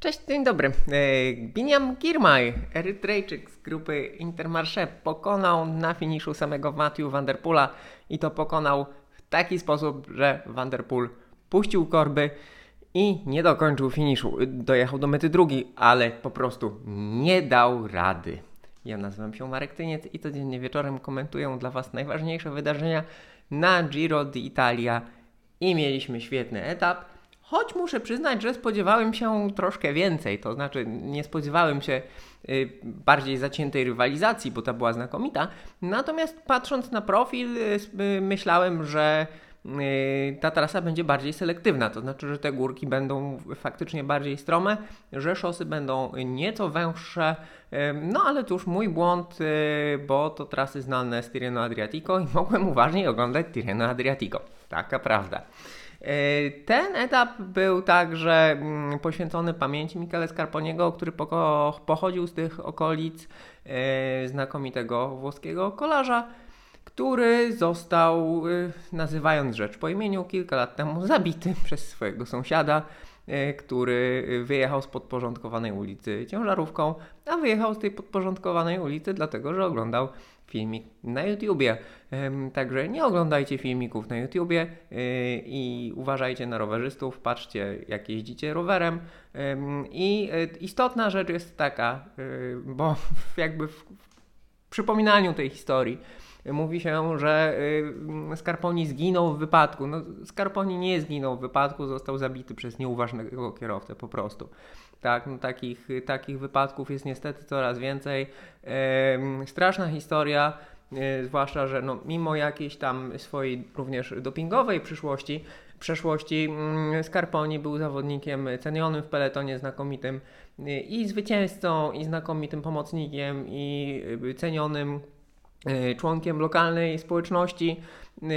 Cześć, dzień dobry. E, Biniam Girmay, Erytrejczyk z grupy Intermarché, pokonał na finiszu samego Matthew Van Der Poola i to pokonał w taki sposób, że Van Der Poel puścił korby i nie dokończył finiszu. Dojechał do mety drugi, ale po prostu nie dał rady. Ja nazywam się Marek Tyniec i codziennie wieczorem komentuję dla Was najważniejsze wydarzenia na Giro d'Italia i mieliśmy świetny etap. Choć muszę przyznać, że spodziewałem się troszkę więcej, to znaczy nie spodziewałem się y, bardziej zaciętej rywalizacji, bo ta była znakomita. Natomiast patrząc na profil, y, y, myślałem, że ta trasa będzie bardziej selektywna, to znaczy, że te górki będą faktycznie bardziej strome, że szosy będą nieco węższe. No ale cóż, mój błąd, bo to trasy znane z Tirreno Adriatico i mogłem uważniej oglądać Tirreno Adriatico. Taka prawda. E, ten etap był także mm, poświęcony pamięci Michele Scarponiego, który pochodził z tych okolic e, znakomitego włoskiego kolarza, który został, e, nazywając rzecz po imieniu, kilka lat temu zabity przez swojego sąsiada, który wyjechał z podporządkowanej ulicy ciężarówką, a wyjechał z tej podporządkowanej ulicy dlatego, że oglądał filmik na YouTubie. Także nie oglądajcie filmików na YouTubie y, i uważajcie na rowerzystów, patrzcie jak jeździcie rowerem. I y, istotna rzecz jest taka, bo jakby w przypominaniu tej historii mówi się, że Scarponi zginął w wypadku. No, Scarponi nie zginął w wypadku, został zabity przez nieuważnego kierowcę po prostu. Tak, no, takich, takich wypadków jest niestety coraz więcej. straszna historia, e, zwłaszcza, że no, mimo jakiejś tam swojej również dopingowej przyszłości, przeszłości, mm, Scarponi był zawodnikiem cenionym w peletonie, znakomitym e, i zwycięzcą, i znakomitym pomocnikiem, i cenionym członkiem lokalnej społeczności. Y,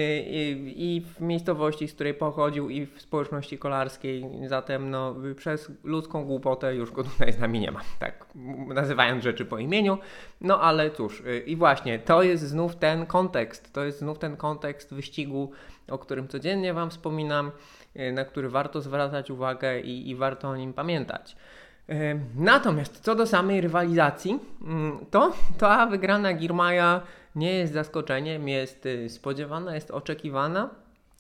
i w miejscowości, z której pochodził, i w społeczności kolarskiej. Zatem no, przez ludzką głupotę już go tutaj z nami nie ma. Tak, nazywając rzeczy po imieniu. No ale cóż, y, i właśnie to jest znów ten kontekst. To jest znów ten kontekst wyścigu, o którym codziennie Wam wspominam, y, na który warto zwracać uwagę i, i warto o nim pamiętać. Natomiast co do samej rywalizacji, mm, to ta wygrana Girmaja nie jest zaskoczeniem, jest y, spodziewana, jest oczekiwana.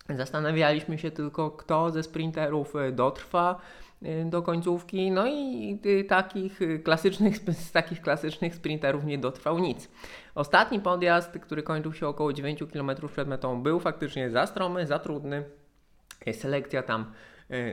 Zastanawialiśmy się tylko, kto ze sprinterów y, dotrwa y, do końcówki, no i takich klasycznych, z takich klasycznych sprinterów nie dotrwał nic. Ostatni podjazd, który kończył się około 9 km przed metą, był faktycznie za stromy, za trudny. Selekcja tam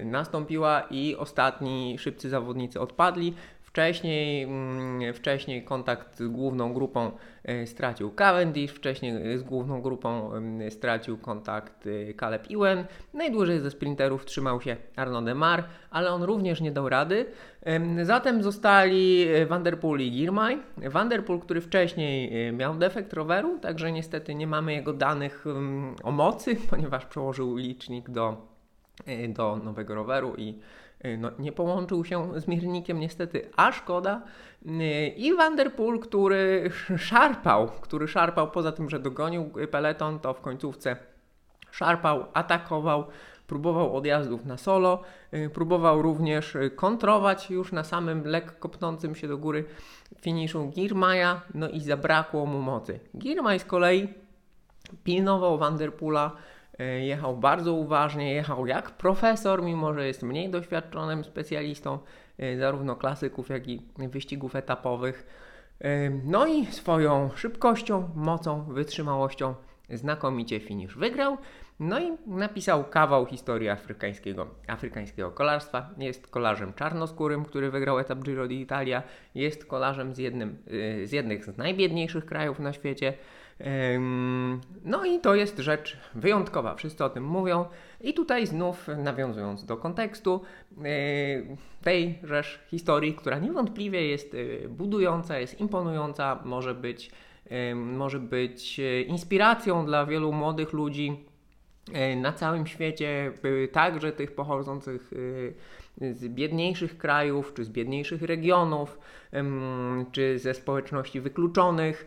nastąpiła i ostatni szybcy zawodnicy odpadli. Wcześniej, mm, wcześniej kontakt z główną grupą e, stracił Cavendish, wcześniej z główną grupą mm, stracił kontakt Caleb Ewan. Najdłużej ze sprinterów trzymał się Arnaud Demar, ale on również nie dał rady. Zatem zostali Vanderpool i Girmay. Vanderpool, który wcześniej miał defekt roweru, także niestety nie mamy jego danych o mocy, ponieważ przełożył licznik do, do nowego roweru i Y, no, nie połączył się z miernikiem niestety, a szkoda. Y, I Vanderpool, który szarpał, który szarpał poza tym, że dogonił peleton, to w końcówce szarpał, atakował, próbował odjazdów na solo, y, próbował również kontrować już na samym lekko pnącym się do góry finiszu Girmaja, no i zabrakło mu mocy. Girmaj z kolei pilnował Vanderpoola, jechał bardzo uważnie, jechał jak profesor, mimo że jest mniej doświadczonym specjalistą e, zarówno klasyków, jak i wyścigów etapowych. E, no i swoją szybkością, mocą, wytrzymałością znakomicie finisz wygrał. No i napisał kawał historii afrykańskiego, afrykańskiego kolarstwa. Jest kolarzem czarnoskórym, który wygrał etap Giro d'Italia. Jest kolarzem z, jednym, z jednych z najbiedniejszych krajów na świecie. No i to jest rzecz wyjątkowa, wszyscy o tym mówią. I tutaj znów nawiązując do kontekstu e, tej rzecz historii, która niewątpliwie jest e, budująca, jest imponująca, może być, może być e, inspiracją dla wielu młodych ludzi na całym świecie, także tych pochodzących z biedniejszych krajów, czy z biedniejszych regionów, czy ze społeczności wykluczonych,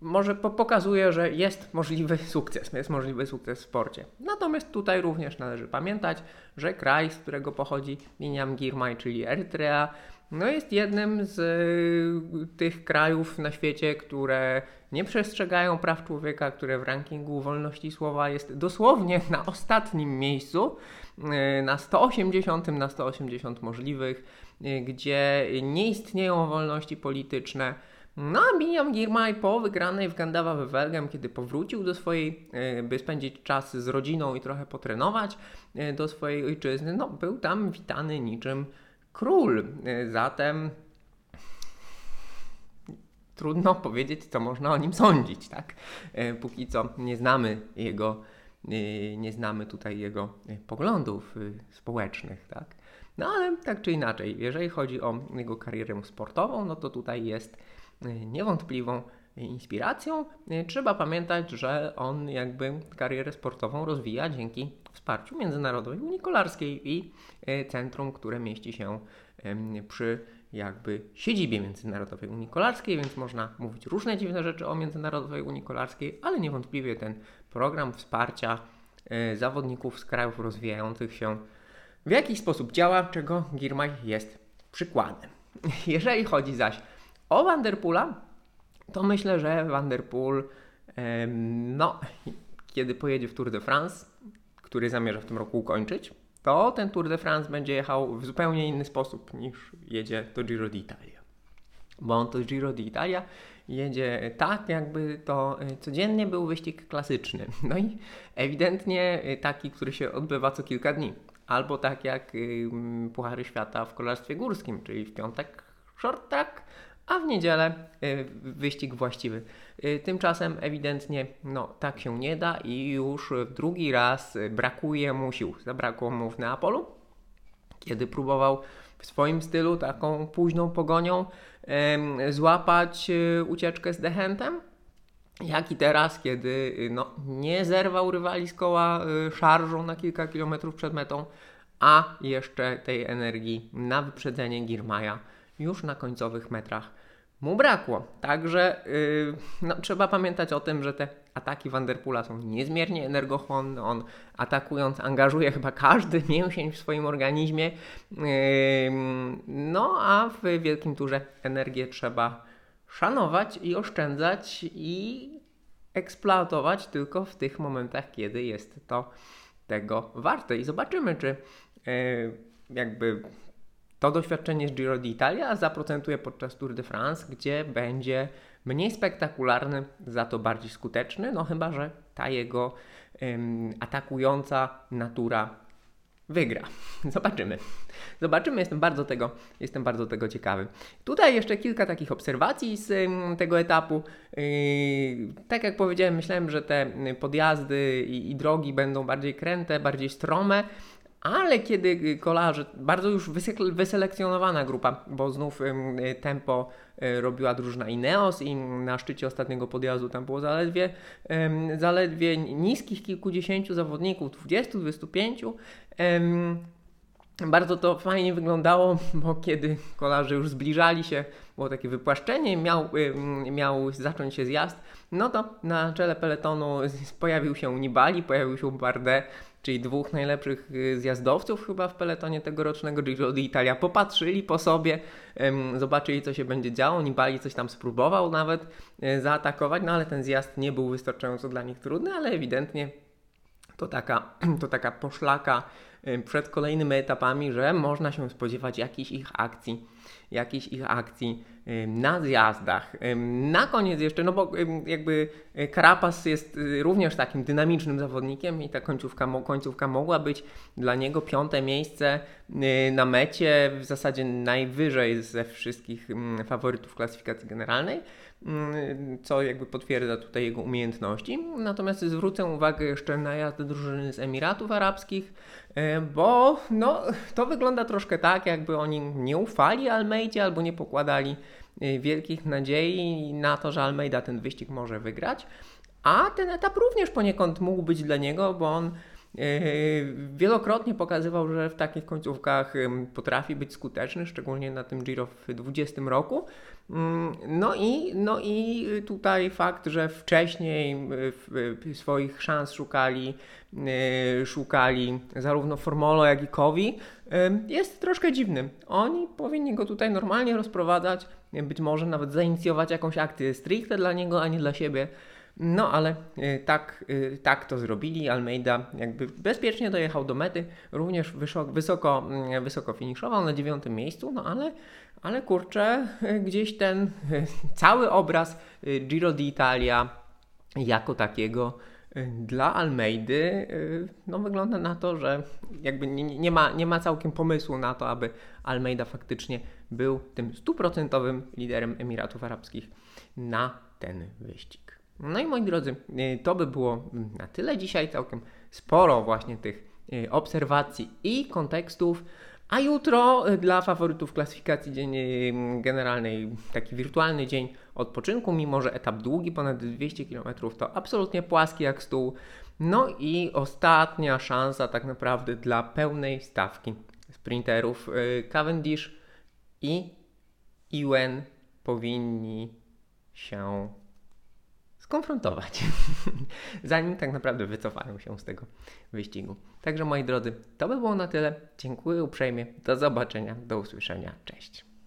może pokazuje, że jest możliwy sukces, jest możliwy sukces w sporcie. Natomiast tutaj również należy pamiętać, że kraj, z którego pochodzi Biniam Girmay, czyli Erytrea, no jest jednym z y, tych krajów na świecie, które nie przestrzegają praw człowieka, które w rankingu wolności słowa jest dosłownie na ostatnim miejscu, y, na 180 na 180 możliwych, y, gdzie nie istnieją wolności polityczne. No a Binyam Girmay po wygranej w Gandawa Welgem, kiedy powrócił do swojej, by spędzić czas z rodziną i trochę potrenować do swojej ojczyzny, no był tam witany niczym król. Y, zatem trudno powiedzieć, co można o nim sądzić, tak? Y, póki co nie znamy jego, y, nie znamy tutaj jego poglądów społecznych, tak? No ale tak czy inaczej, jeżeli chodzi o jego karierę sportową, no to tutaj jest niewątpliwą inspiracją. Trzeba pamiętać, że on jakby karierę sportową rozwija dzięki wsparciu Międzynarodowej Unii Kolarskiej i e, centrum, które mieści się przy jakby siedzibie Międzynarodowej Unii Kolarskiej, więc można mówić różne dziwne rzeczy o Międzynarodowej Unii Kolarskiej, ale niewątpliwie ten program wsparcia e, zawodników z krajów rozwijających się w jakiś sposób działa, czego Girmay jest przykładem. Jeżeli chodzi zaś o Vanderpoola, to myślę, że Vanderpool, no, kiedy pojedzie w Tour de France, który zamierza w tym roku ukończyć, to ten Tour de France będzie jechał w zupełnie inny sposób niż jedzie do Giro d'Italia. Bo on to Giro d'Italia jedzie tak, jakby to y, codziennie był wyścig klasyczny. No i ewidentnie y, taki, który się odbywa co kilka dni. Albo tak jak Puchary Świata w kolarstwie górskim, czyli w piątek short track, a w niedzielę y, wyścig właściwy. Y, tymczasem ewidentnie no, tak się nie da i już drugi raz brakuje mu sił. Zabrakło mu w Neapolu, kiedy próbował w swoim stylu, taką późną pogonią, złapać y, ucieczkę z Dehentem. Jak i teraz, kiedy no, nie zerwał rywali z koła szarżą na kilka kilometrów przed metą, a jeszcze tej energii na wyprzedzenie Girmaja już na końcowych metrach mu brakło. Także yy, no, trzeba pamiętać o tym, że te ataki Vanderpoola są niezmiernie energochłonne. On atakując angażuje chyba każdy mięsień w swoim organizmie. Yy, no a w wielkim turze energię trzeba szanować i oszczędzać i eksploatować tylko w tych momentach, kiedy jest to tego warte. I zobaczymy, czy yy, jakby to doświadczenie z Giro d'Italia zaprocentuje podczas Tour de France, gdzie będzie mniej spektakularny, za to bardziej skuteczny, no chyba, że ta jego ym, atakująca natura wygra. Zobaczymy. Zobaczymy, jestem bardzo tego, jestem bardzo tego ciekawy. Tutaj jeszcze kilka takich obserwacji z tego etapu. Yy, tak jak powiedziałem, myślałem, że te podjazdy i drogi będą bardziej kręte, bardziej strome ale kiedy kolarze, bardzo już wyselekcjonowana grupa, bo znów tempo e, robiła drużyna Ineos i na szczycie ostatniego podjazdu tam było zaledwie, zaledwie niskich kilkudziesięciu zawodników, 20-25. Bardzo to fajnie wyglądało, bo kiedy kolarze już zbliżali się, było takie wypłaszczenie, miał, miał zacząć się zjazd, no to na czele peletonu pojawił się Nibali, pojawił się Bardet, czyli dwóch najlepszych y, zjazdowców chyba w peletonie tegorocznego Giro d'Italia, popatrzyli po sobie, zobaczyli co się będzie działo, Nibali coś tam spróbował nawet y, zaatakować, no ale ten zjazd nie był wystarczająco dla nich trudny, ale ewidentnie to taka, to taka poszlaka przed kolejnymi etapami, że można się spodziewać jakichś ich akcji, jakichś ich akcji na zjazdach. Na koniec jeszcze, no bo jakby Karapas jest y, również takim dynamicznym zawodnikiem i ta końcówka, końcówka mogła być dla niego piąte miejsce y, na mecie, w zasadzie najwyżej ze wszystkich faworytów klasyfikacji generalnej. Co jakby potwierdza tutaj jego umiejętności. Natomiast zwrócę uwagę jeszcze na jazdę drużyny z Emiratów Arabskich, bo no, to wygląda troszkę tak, jakby oni nie ufali Almeidzie albo nie pokładali e, wielkich nadziei na to, że Almeida ten wyścig może wygrać. A ten etap również poniekąd mógł być dla niego, bo on Wielokrotnie pokazywał, że w takich końcówkach potrafi być skuteczny, szczególnie na tym Giro w 2020 roku. Mm, no i, no i tutaj fakt, że wcześniej swoich szans szukali, szukali zarówno Formolo, jak i Kowi, jest troszkę dziwny. Oni powinni go tutaj normalnie rozprowadzać, być może nawet zainicjować jakąś akcję stricte dla niego, a nie dla siebie. No ale y, tak, y, tak to zrobili. Almeida jakby bezpiecznie dojechał do mety, również wysoko, mm, wysoko finiszował na dziewiątym miejscu, no ale, ale kurczę, y, gdzieś ten cały obraz Giro d'Italia jako takiego dla Almeidy no wygląda na to, że jakby nie, nie, ma, nie ma całkiem pomysłu na to, aby Almeida faktycznie był tym stuprocentowym liderem Emiratów Arabskich na ten wyścig. No i moi drodzy, y, to by było na tyle dzisiaj. Całkiem sporo właśnie tych y, obserwacji i kontekstów. A jutro y, dla faworytów klasyfikacji dzień generalnej, taki wirtualny dzień odpoczynku, mimo że etap długi, ponad 200 km, to absolutnie płaski jak stół. No i ostatnia szansa tak naprawdę dla pełnej stawki sprinterów. Cavendish i Iwen powinni się skonfrontować, zanim tak naprawdę wycofają się z tego wyścigu. Także moi drodzy, to by było na tyle. Dziękuję uprzejmie. Do zobaczenia, do usłyszenia. Cześć.